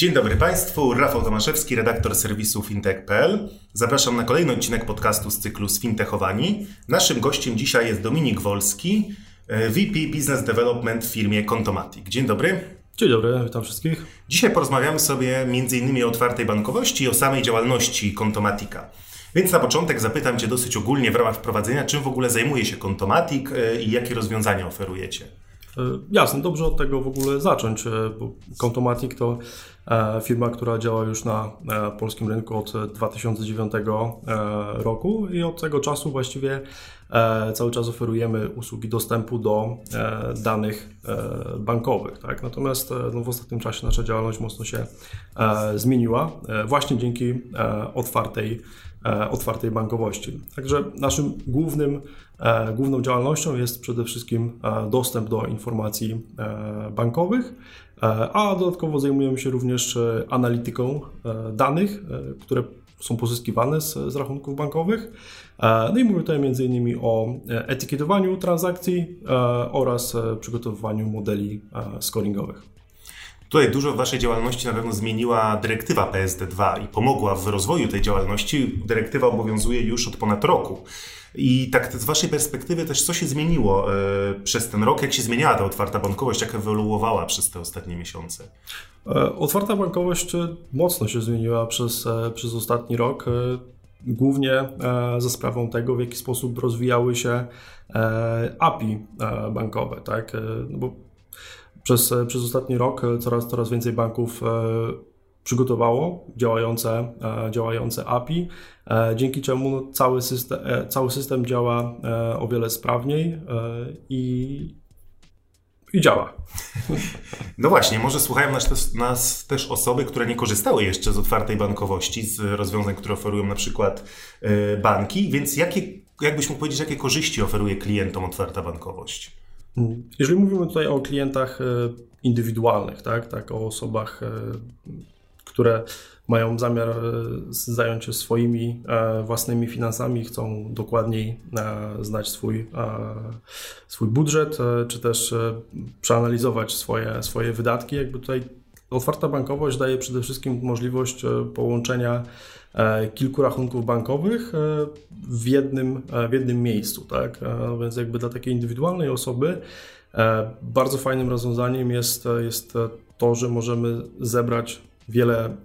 Dzień dobry Państwu, Rafał Tomaszewski, redaktor serwisu fintech.pl. Zapraszam na kolejny odcinek podcastu z cyklu Sfintechowani. Naszym gościem dzisiaj jest Dominik Wolski, e, VP Business Development w firmie Contomatic. Dzień dobry. Dzień dobry, witam wszystkich. Dzisiaj porozmawiamy sobie m.in. o otwartej bankowości i o samej działalności Contomatica. Więc na początek zapytam Cię dosyć ogólnie w ramach wprowadzenia, czym w ogóle zajmuje się Contomatic e, i jakie rozwiązania oferujecie? E, jasne, dobrze od tego w ogóle zacząć, bo Contomatic to firma, która działa już na e, polskim rynku od 2009 e, roku i od tego czasu właściwie cały czas oferujemy usługi dostępu do danych bankowych. Tak? Natomiast no, w ostatnim czasie nasza działalność mocno się zmieniła właśnie dzięki otwartej, otwartej bankowości. Także naszym głównym, główną działalnością jest przede wszystkim dostęp do informacji bankowych E, a dodatkowo zajmujemy się również e, analityką e, danych, które są pozyskiwane z, z rachunków bankowych. No i mówię tutaj m.in. o etykietowaniu transakcji oraz przygotowywaniu modeli scoringowych. Tutaj dużo w Waszej działalności na pewno zmieniła dyrektywa PSD2 i pomogła w rozwoju tej działalności. Dyrektywa obowiązuje już od ponad roku. I tak z Waszej perspektywy też co się zmieniło e, przez ten rok? Jak się zmieniała ta otwarta bankowość? Jak ewoluowała przez te ostatnie miesiące? E, otwarta bankowość e, mocno się zmieniła przez, przez ostatni rok. Głównie za sprawą tego, w jaki sposób rozwijały się API bankowe. Tak? No bo przez, przez ostatni rok coraz, coraz więcej banków przygotowało działające, e, działające API, e, dzięki czemu no, cały, system, e, cały system działa o wiele sprawniej i, i działa. No właśnie, może słuchają nas też, nas też, osoby, które nie korzystały jeszcze z otwartej bankowości, z rozwiązań, które oferują na przykład banki, więc jakie, jakbyś mógł powiedzieć, jakie korzyści oferuje klientom otwarta bankowość? Jeżeli mówimy tutaj o klientach indywidualnych, tak, tak o osobach które mają zamiar e, zająć się swoimi e, własnymi finansami, chcą dokładniej e, znać swój, swój budżet, czy też przeanalizować swoje, swoje wydatki. Jakby tutaj otwarta bankowość daje przede wszystkim możliwość połączenia kilku rachunków bankowych w jednym, w jednym miejscu. Tak? Więc jakby dla takiej indywidualnej osoby bardzo fajnym rozwiązaniem jest, jest to, że możemy zebrać wiele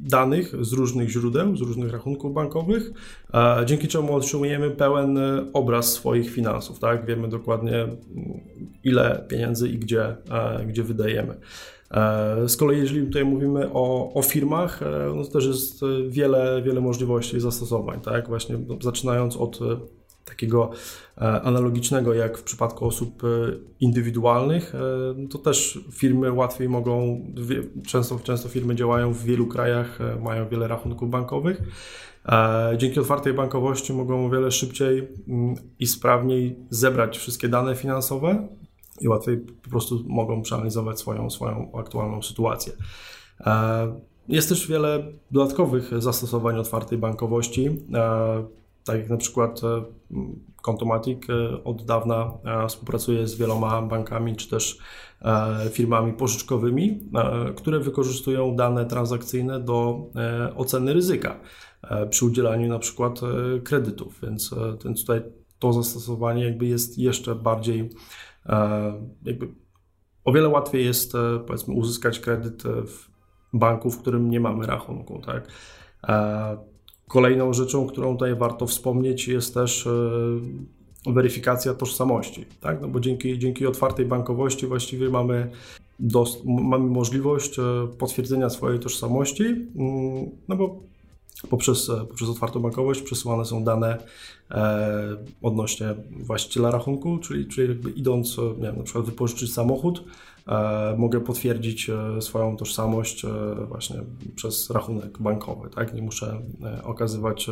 danych z różnych źródeł, z różnych rachunków bankowych, dzięki czemu otrzymujemy pełen obraz swoich finansów, tak? Wiemy dokładnie ile pieniędzy i gdzie, gdzie wydajemy. Z kolei, jeżeli tutaj mówimy o, o firmach, no to też jest wiele, wiele możliwości zastosowań, tak? Właśnie no, zaczynając od takiego e, analogicznego jak w przypadku osób e, indywidualnych, e, no to też firmy łatwiej mogą, często, często firmy działają w wielu krajach, mają wiele rachunków bankowych. Dzięki otwartej bankowości mogą o wiele szybciej mm, i sprawniej zebrać wszystkie dane finansowe i łatwiej po prostu mogą przeanalizować swoją, swoją aktualną sytuację. Jest też wiele dodatkowych zastosowań otwartej bankowości. Tak jak na przykład e, Contomatic e, od dawna e, współpracuje z wieloma bankami czy też firmami pożyczkowymi, które wykorzystują dane transakcyjne do oceny ryzyka przy udzielaniu na przykład kredytów. Więc, więc tutaj to zastosowanie jakby jest jeszcze bardziej jakby o wiele łatwiej jest powiedzmy uzyskać kredyt w banku, w którym nie mamy rachunku, tak? Kolejną rzeczą, którą tutaj warto wspomnieć, jest też e, weryfikacja tożsamości, tak? no bo dzięki, dzięki otwartej bankowości właściwie mamy, mamy możliwość e, potwierdzenia swojej tożsamości, mm, no bo poprzez, poprzez otwartą bankowość przesyłane są dane e, odnośnie właściciela rachunku, czyli, czyli jakby idąc, nie wiem, na przykład wypożyczyć samochód, e, mogę potwierdzić e, swoją tożsamość e, właśnie przez rachunek bankowy, tak? Nie muszę e, okazywać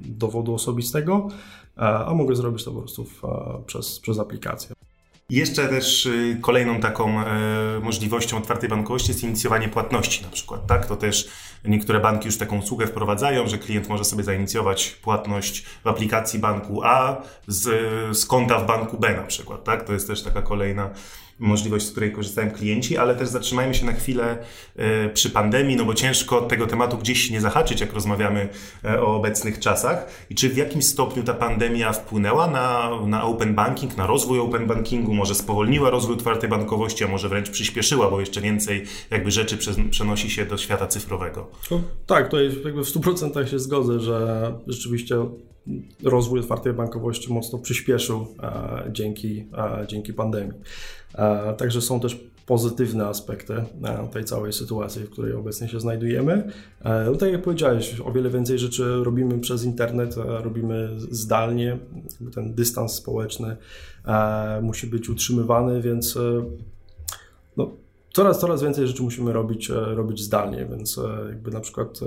dowodu osobistego, a mogę zrobić to po prostu w, przez, przez aplikację. Jeszcze też y, kolejną taką e, możliwością otwartej bankowości jest inicjowanie płatności na przykład, tak? To też niektóre banki już taką usługę wprowadzają, że klient może sobie zainicjować płatność w aplikacji banku A z, z konta w banku B na przykład, tak? To jest też taka kolejna możliwość, z której korzystają klienci, ale też zatrzymajmy się na chwilę e, przy pandemii, no bo ciężko tego tematu gdzieś nie zahaczyć, jak rozmawiamy e, o obecnych czasach. I czy w jakim stopniu ta pandemia wpłynęła na, na open banking, na rozwój open bankingu, może spowolniła rozwój otwartej bankowości, a może wręcz przyspieszyła, bo jeszcze więcej jakby rzeczy przenosi się do świata cyfrowego? Tak, to jakby w 100% się zgodzę, że rzeczywiście rozwój otwartej bankowości mocno przyspieszył e, dzięki, e, dzięki pandemii. E, także są też pozytywne aspekty tej całej sytuacji, w której obecnie się znajdujemy. No tak jak powiedziałeś, o wiele więcej rzeczy robimy przez internet, robimy zdalnie. Ten dystans społeczny musi być utrzymywany, więc no, coraz, coraz więcej rzeczy musimy robić, robić zdalnie, więc jakby na przykład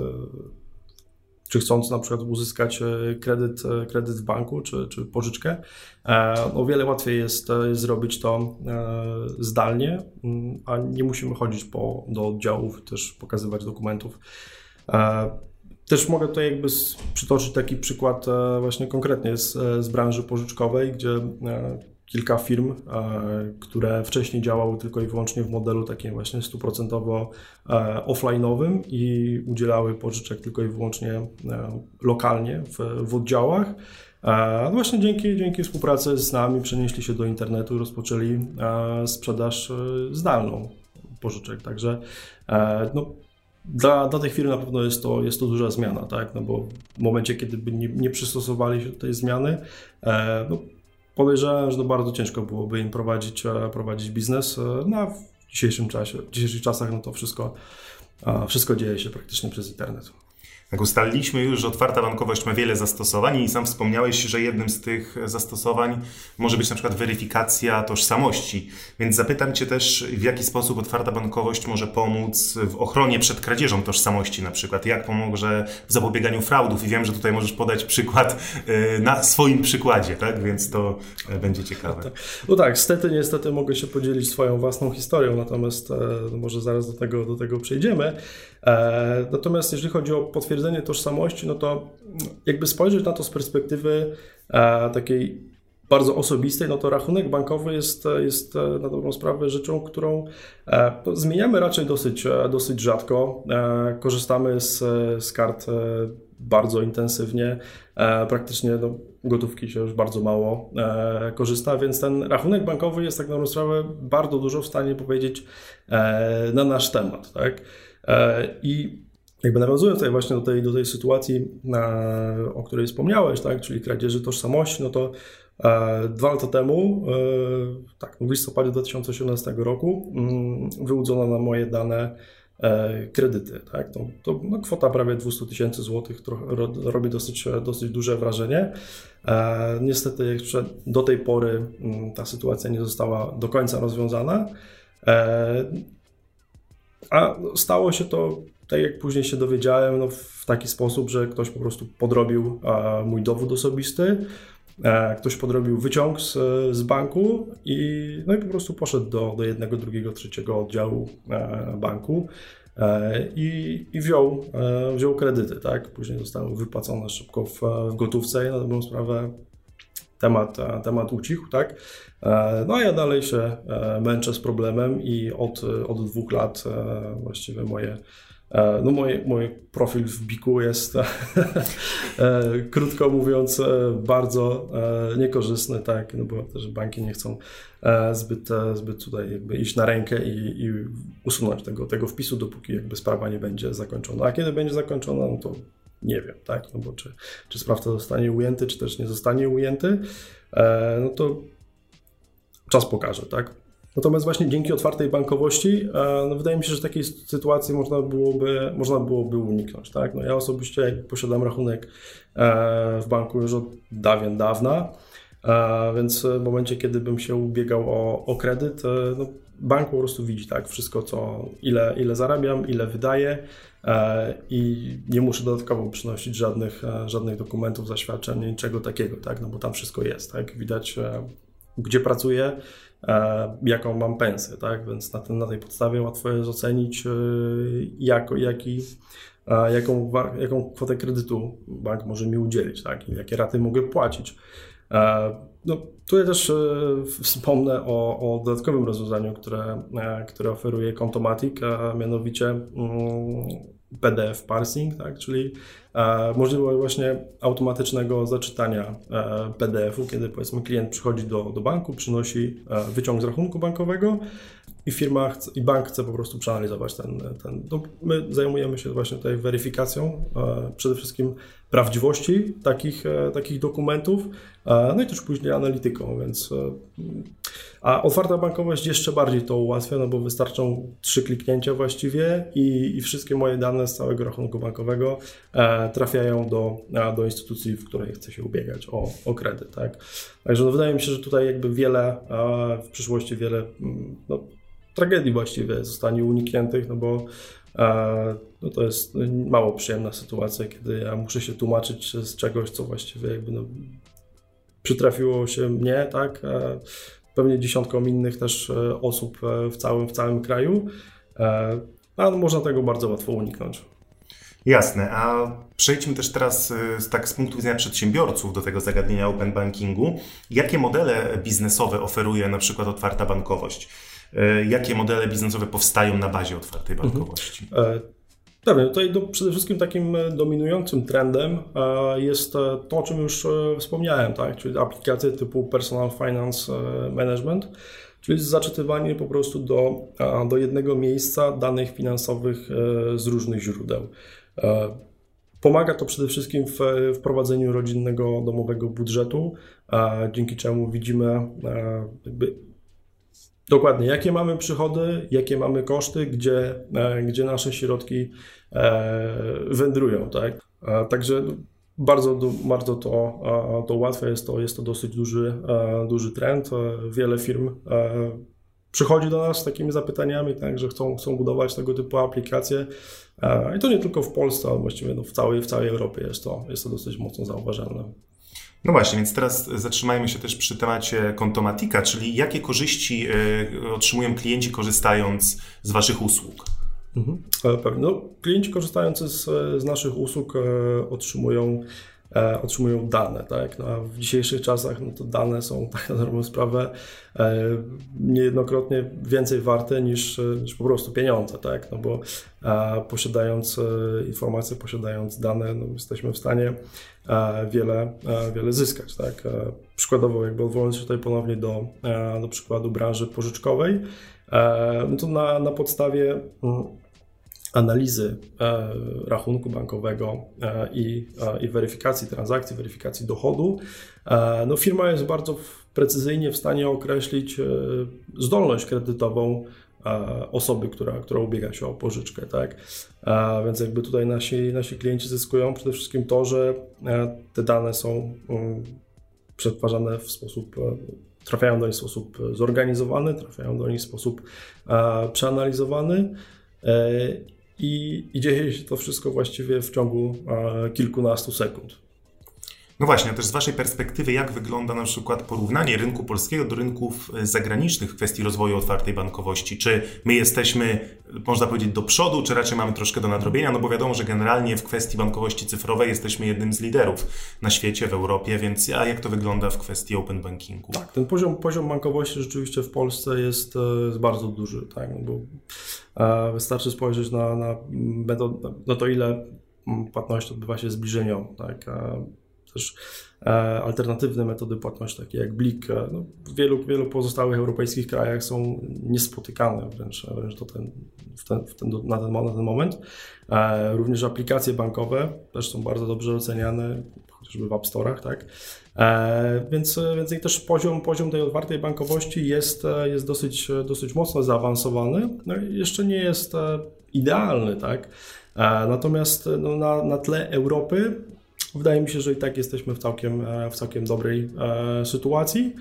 czy chcąc na przykład uzyskać e, kredyt, e, kredyt w banku czy, czy pożyczkę, e, o wiele łatwiej jest, zrobić to zdalnie, mm, a nie musimy chodzić po, do oddziałów, też pokazywać dokumentów. Też mogę tutaj jakby przytoczyć taki przykład właśnie konkretnie z, z branży pożyczkowej, gdzie kilka firm, e, które wcześniej działały tylko i wyłącznie w modelu takim właśnie stuprocentowo e, offline'owym i udzielały pożyczek tylko i wyłącznie e, lokalnie w, w oddziałach. No właśnie dzięki, dzięki współpracy z nami przenieśli się do internetu i rozpoczęli sprzedaż zdalną pożyczek. Także no, dla, dla tych firm na pewno jest to, jest to duża zmiana, tak? no bo w momencie, kiedy by nie, nie przystosowali się do tej zmiany, no, podejrzewam, że to bardzo ciężko byłoby im prowadzić, e, prowadzić biznes. E, no, w dzisiejszym czasie, w dzisiejszych czasach, no to wszystko, wszystko dzieje się praktycznie przez internet. Jak ustaliliśmy już, że otwarta bankowość ma wiele zastosowań i sam wspomniałeś, że jednym z tych zastosowań może być na przykład weryfikacja tożsamości. Więc zapytam Cię też, w jaki sposób otwarta bankowość może pomóc w ochronie przed kradzieżą tożsamości na przykład, jak pomoże w zapobieganiu fraudów i wiem, że tutaj możesz podać przykład e, na swoim przykładzie, tak? Więc to e, będzie ciekawe. No tak, no tak stety, niestety mogę się podzielić swoją własną historią, natomiast e, może zaraz do tego, do tego przejdziemy. Natomiast jeżeli chodzi o potwierdzenie potwierdzenie tożsamości, no to jakby spojrzeć na to z perspektywy e, takiej bardzo osobistej, no to rachunek bankowy jest, jest e, na dobrą sprawę rzeczą, którą e, zmieniamy raczej dosyć, e, dosyć rzadko. E, korzystamy z, z kart e, bardzo intensywnie, praktycznie no, gotówki się już bardzo mało korzysta, więc ten rachunek bankowy jest tak na dobrą sprawę bardzo dużo w stanie powiedzieć na nasz temat. Tak? I jakby nawiązując tutaj właśnie do tej, do tej sytuacji, o której wspomniałeś, tak, czyli kradzieży tożsamości, no to e, dwa lata temu, e, tak, w listopadzie 2018 roku, mm, wyłudzono na moje dane e, kredyty. Tak? To, to no, kwota prawie 200 tysięcy złotych robi dosyć, dosyć duże wrażenie. Niestety jeszcze do tej pory mm, ta sytuacja nie została do końca rozwiązana. A stało się to tak jak później się dowiedziałem, no w taki sposób, że ktoś po prostu podrobił mój dowód osobisty, e, ktoś podrobił wyciąg z, z banku i, no i po prostu poszedł do, do jednego, drugiego, trzeciego oddziału e, banku e, i, i wziął, wziął kredyty, tak? Później zostały wypłacone szybko w, w gotówce i na dobrą sprawę temat, temat ucichł, tak? No a ja dalej się męczę z problemem i od, od dwóch lat właściwie moje E, no mój, mój profil w Biku jest, e, krótko mówiąc, e, bardzo niekorzystny, tak, no bo też banki nie chcą zbyt, zbyt tutaj jakby iść na rękę i, i usunąć tego, tego wpisu, dopóki jakby sprawa nie będzie zakończona. A kiedy będzie zakończona, no to nie wiem, tak, no bo czy, czy sprawca zostanie ujęty, czy też nie zostanie ujęty, no to czas pokaże, tak. Natomiast właśnie dzięki otwartej bankowości, no wydaje mi się, że takiej sytuacji można byłoby, można byłoby uniknąć. Tak? No ja osobiście posiadam rachunek w banku już od dawien dawna, więc w momencie, kiedy bym się ubiegał o, o kredyt, no bank po prostu widzi tak wszystko, co, ile, ile zarabiam, ile wydaję e, i nie muszę dodatkowo przynosić żadnych, e, żadnych dokumentów, zaświadczeń, niczego takiego, tak, no bo tam wszystko jest, tak, widać e, gdzie pracuję, jaką mam pensję, tak, więc na, ten, na tej podstawie łatwo jest ocenić jako, jaki, jaką, jaką kwotę kredytu bank może mi udzielić, tak, jakie raty mogę płacić. No, tutaj też e, wspomnę o, o dodatkowym rozwiązaniu, które, e, które oferuje Contomatic, a mianowicie mm, PDF parsing, tak, czyli e, możliwość właśnie automatycznego zaczytania PDF-u, kiedy powiedzmy klient przychodzi do, do banku, przynosi wyciąg z rachunku bankowego i firma chce, i bank chce po prostu przeanalizować ten. ten no my zajmujemy się właśnie tutaj weryfikacją przede wszystkim prawdziwości takich, takich dokumentów, no i też później analityką, więc a otwarta bankowość jeszcze bardziej to ułatwia, no bo wystarczą trzy kliknięcia właściwie i, i wszystkie moje dane z całego rachunku bankowego e, trafiają do, do instytucji, w której chcę się ubiegać o, o kredyt, tak. Także no, wydaje mi się, że tutaj jakby wiele, w przyszłości wiele no, tragedii właściwie zostanie unikniętych, no bo no to jest mało przyjemna sytuacja, kiedy ja muszę się tłumaczyć z czegoś, co właściwie jakby no, przytrafiło się mnie, tak, pewnie dziesiątkom innych też e, osób e, w całym, w całym kraju, e, a można tego bardzo łatwo uniknąć. Jasne, a przejdźmy też teraz tak z punktu widzenia przedsiębiorców do tego zagadnienia open bankingu. Jakie modele biznesowe oferuje na przykład otwarta bankowość? Jakie modele biznesowe powstają na bazie otwartej mhm. bankowości? Mhm. Dobra, tutaj do, przede wszystkim takim e, dominującym trendem e, jest e, to, o czym już wspomniałem, tak? czyli aplikacje typu Personal Finance Management, czyli zaczytywanie po prostu do, do jednego miejsca danych finansowych z różnych źródeł. Pomaga to przede wszystkim w wprowadzeniu rodzinnego domowego budżetu, dzięki czemu widzimy jakby Dokładnie, jakie mamy przychody, jakie mamy koszty, gdzie, e, gdzie nasze środki e, wędrują, tak? Także bardzo, bardzo to, to łatwe jest to, jest to dosyć duży, e, duży trend. Wiele firm przychodzi do nas z takimi zapytaniami, tak, że chcą, chcą budować tego typu aplikacje. I to nie tylko w Polsce, ale właściwie no w, całej, w całej Europie jest to, jest to dosyć mocno zauważalne. No właśnie, więc teraz zatrzymajmy się też przy temacie kontomatika, czyli jakie korzyści e, otrzymują klienci korzystając z Waszych usług? Mhm. E. No, klienci korzystający z, z naszych usług e, otrzymują e, otrzymują dane. Tak? No, a w dzisiejszych czasach no, to dane są tak na dobrą sprawę e, niejednokrotnie więcej warte niż, niż po prostu pieniądze, tak? no bo e, posiadając e, informacje, posiadając dane, no, jesteśmy w stanie e, wiele, e, wiele zyskać. Tak? przykładowo, jakby odwołując się tutaj ponownie do, do przykładu branży pożyczkowej, no to na, na podstawie mm, analizy e, rachunku bankowego e, i, e, i weryfikacji transakcji, weryfikacji dochodu, no firma jest bardzo precyzyjnie w stanie określić zdolność kredytową osoby, która, która ubiega się o pożyczkę. Tak? Więc jakby tutaj nasi, nasi klienci zyskują przede wszystkim to, że te dane są mm, przetwarzane w sposób trafiają do nich w sposób zorganizowany, trafiają do nich w sposób przeanalizowany i, i dzieje się to wszystko właściwie w ciągu e, kilkunastu sekund. No właśnie, a też z Waszej perspektywy, jak wygląda na przykład porównanie rynku polskiego do rynków e, zagranicznych w kwestii rozwoju otwartej bankowości? Czy my jesteśmy, można powiedzieć, do przodu, czy raczej mamy troszkę do nadrobienia? No bo wiadomo, że generalnie w kwestii bankowości cyfrowej jesteśmy jednym z liderów na świecie, w Europie, więc a jak to wygląda w kwestii open bankingu? Tak, ten poziom, poziom bankowości rzeczywiście w Polsce jest, e, jest bardzo duży, tak, no bo e, wystarczy spojrzeć na, na, na to, ile płatność odbywa się zbliżeniowo, tak, też alternatywne metody płatności, takie jak Blik, no, w wielu, wielu pozostałych europejskich krajach są niespotykane wręcz, wręcz to ten, w ten, w ten, na, ten, na ten moment. Również aplikacje bankowe też są bardzo dobrze oceniane, chociażby w App Store'ach, tak? E, więc, więc też poziom, poziom tej otwartej bankowości jest, jest dosyć, dosyć mocno zaawansowany. No jeszcze nie jest e, idealny, tak? E, natomiast no, na, na tle Europy wydaje mi się, że i tak jesteśmy w całkiem, w całkiem dobrej sytuacji.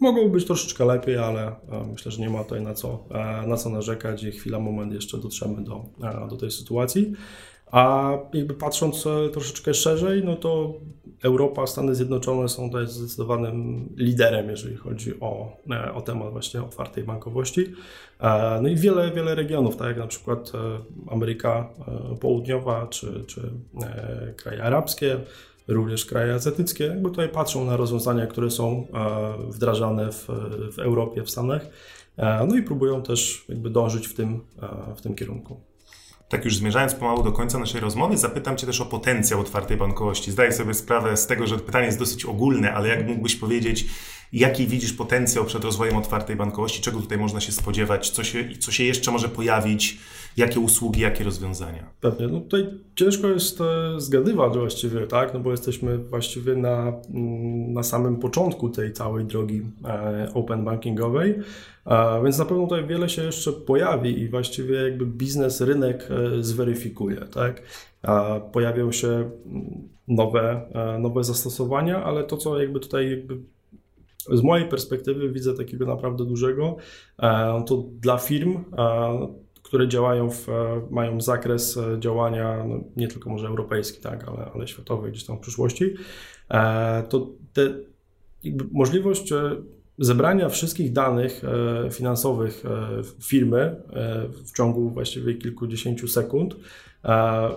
Mogłoby być troszeczkę lepiej, ale myślę, że nie ma tutaj na co, na co narzekać i chwila, moment jeszcze dotrzemy do, do tej sytuacji. A jakby patrząc e, troszeczkę szerzej, no to Europa, Stany Zjednoczone są tutaj zdecydowanym liderem, jeżeli chodzi o, e, o temat właśnie otwartej bankowości. E, no i wiele, wiele regionów, tak jak na przykład Ameryka Południowa czy, czy kraje arabskie, również kraje azjatyckie, jakby tutaj patrzą na rozwiązania, które są wdrażane w, w Europie, w Stanach, no i próbują też jakby dążyć w tym, w tym kierunku. Tak już zmierzając pomału do końca naszej rozmowy, zapytam Cię też o potencjał otwartej bankowości. Zdaję sobie sprawę z tego, że pytanie jest dosyć ogólne, ale jak mógłbyś powiedzieć, jaki widzisz potencjał przed rozwojem otwartej bankowości, czego tutaj można się spodziewać, co się, co się jeszcze może pojawić, jakie usługi, jakie rozwiązania? Pewnie. No tutaj ciężko jest e, zgadywać właściwie, tak? No bo jesteśmy właściwie na, mm, na samym początku tej całej drogi e, open bankingowej. Więc na pewno tutaj wiele się jeszcze pojawi i właściwie jakby biznes, rynek e, zweryfikuje, tak? Pojawią się mm, nowe, nowe zastosowania, ale to, co jakby tutaj jakby z mojej perspektywy widzę takiego naprawdę dużego, to dla firm które działają, w, e, mają zakres e, działania no, nie tylko może europejski, tak, ale, ale światowy gdzieś tam w przyszłości, e, to te, możliwość zebrania wszystkich danych finansowych firmy w ciągu właściwie kilkudziesięciu sekund,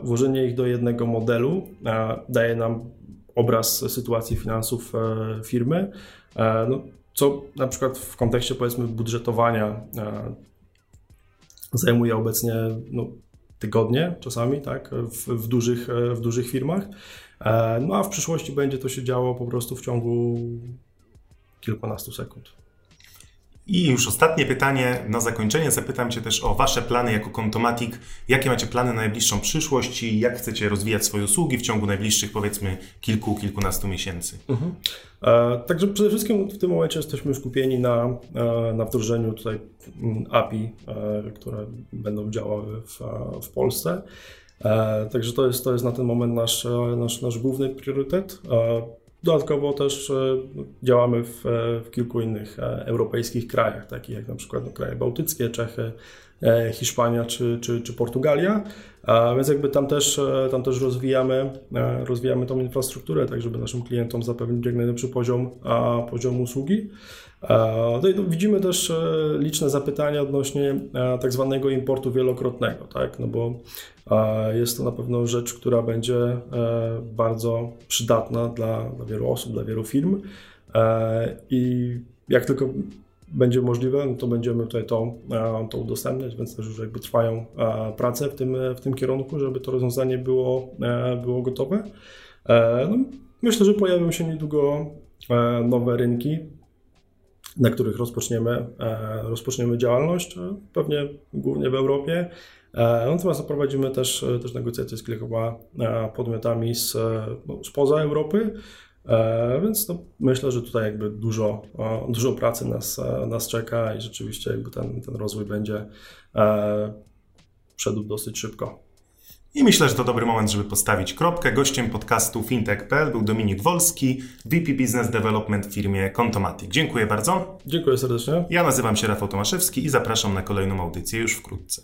włożenie ich do jednego modelu daje nam obraz sytuacji finansów firmy, no, co na przykład w kontekście powiedzmy budżetowania zajmuje obecnie no, tygodnie czasami, tak, w, w, dużych, w dużych firmach. E, no a w przyszłości będzie to się działo po prostu w ciągu kilkunastu sekund. I już ostatnie pytanie na zakończenie. Zapytam Cię też o Wasze plany jako Kontomatik. Jakie macie plany na najbliższą przyszłość i jak chcecie rozwijać swoje usługi w ciągu najbliższych powiedzmy kilku, kilkunastu miesięcy? Mhm. E, także przede wszystkim w tym momencie jesteśmy skupieni na, e, na wdrożeniu tutaj mm, API, e, które będą działały w, w Polsce. E, także to jest, to jest na ten moment nasz, nasz, nasz główny priorytet. Dodatkowo też e, działamy w, e, w, kilku innych e, europejskich krajach, takich jak na przykład no, kraje bałtyckie, Czechy, Hiszpania czy, czy, czy Portugalia. Więc jakby tam też, tam też rozwijamy, rozwijamy tą infrastrukturę, tak żeby naszym klientom zapewnić jak najlepszy poziom, poziom usługi. No i widzimy też liczne zapytania odnośnie tak zwanego importu wielokrotnego, tak? no bo jest to na pewno rzecz, która będzie e, bardzo przydatna dla, dla wielu osób, dla wielu firm e, i jak tylko będzie możliwe, no to będziemy tutaj to, e, to udostępniać, więc też już jakby trwają prace w tym, w tym kierunku, żeby to rozwiązanie było, było gotowe. No, myślę, że pojawią się niedługo nowe rynki, na których rozpoczniemy, rozpoczniemy działalność, pewnie głównie w Europie. E, natomiast prowadzimy też, e, też negocjacje z kilkoma e, podmiotami z, no, spoza Europy, więc no, myślę, że tutaj jakby dużo, dużo pracy nas, nas czeka i rzeczywiście jakby ten, ten rozwój będzie szedł dosyć szybko. I myślę, że to dobry moment, żeby postawić kropkę. Gościem podcastu fintech.pl był Dominik Wolski, VP Business Development w firmie Contomatic. Dziękuję bardzo. Dziękuję serdecznie. Ja nazywam się Rafał Tomaszewski i zapraszam na kolejną audycję już wkrótce.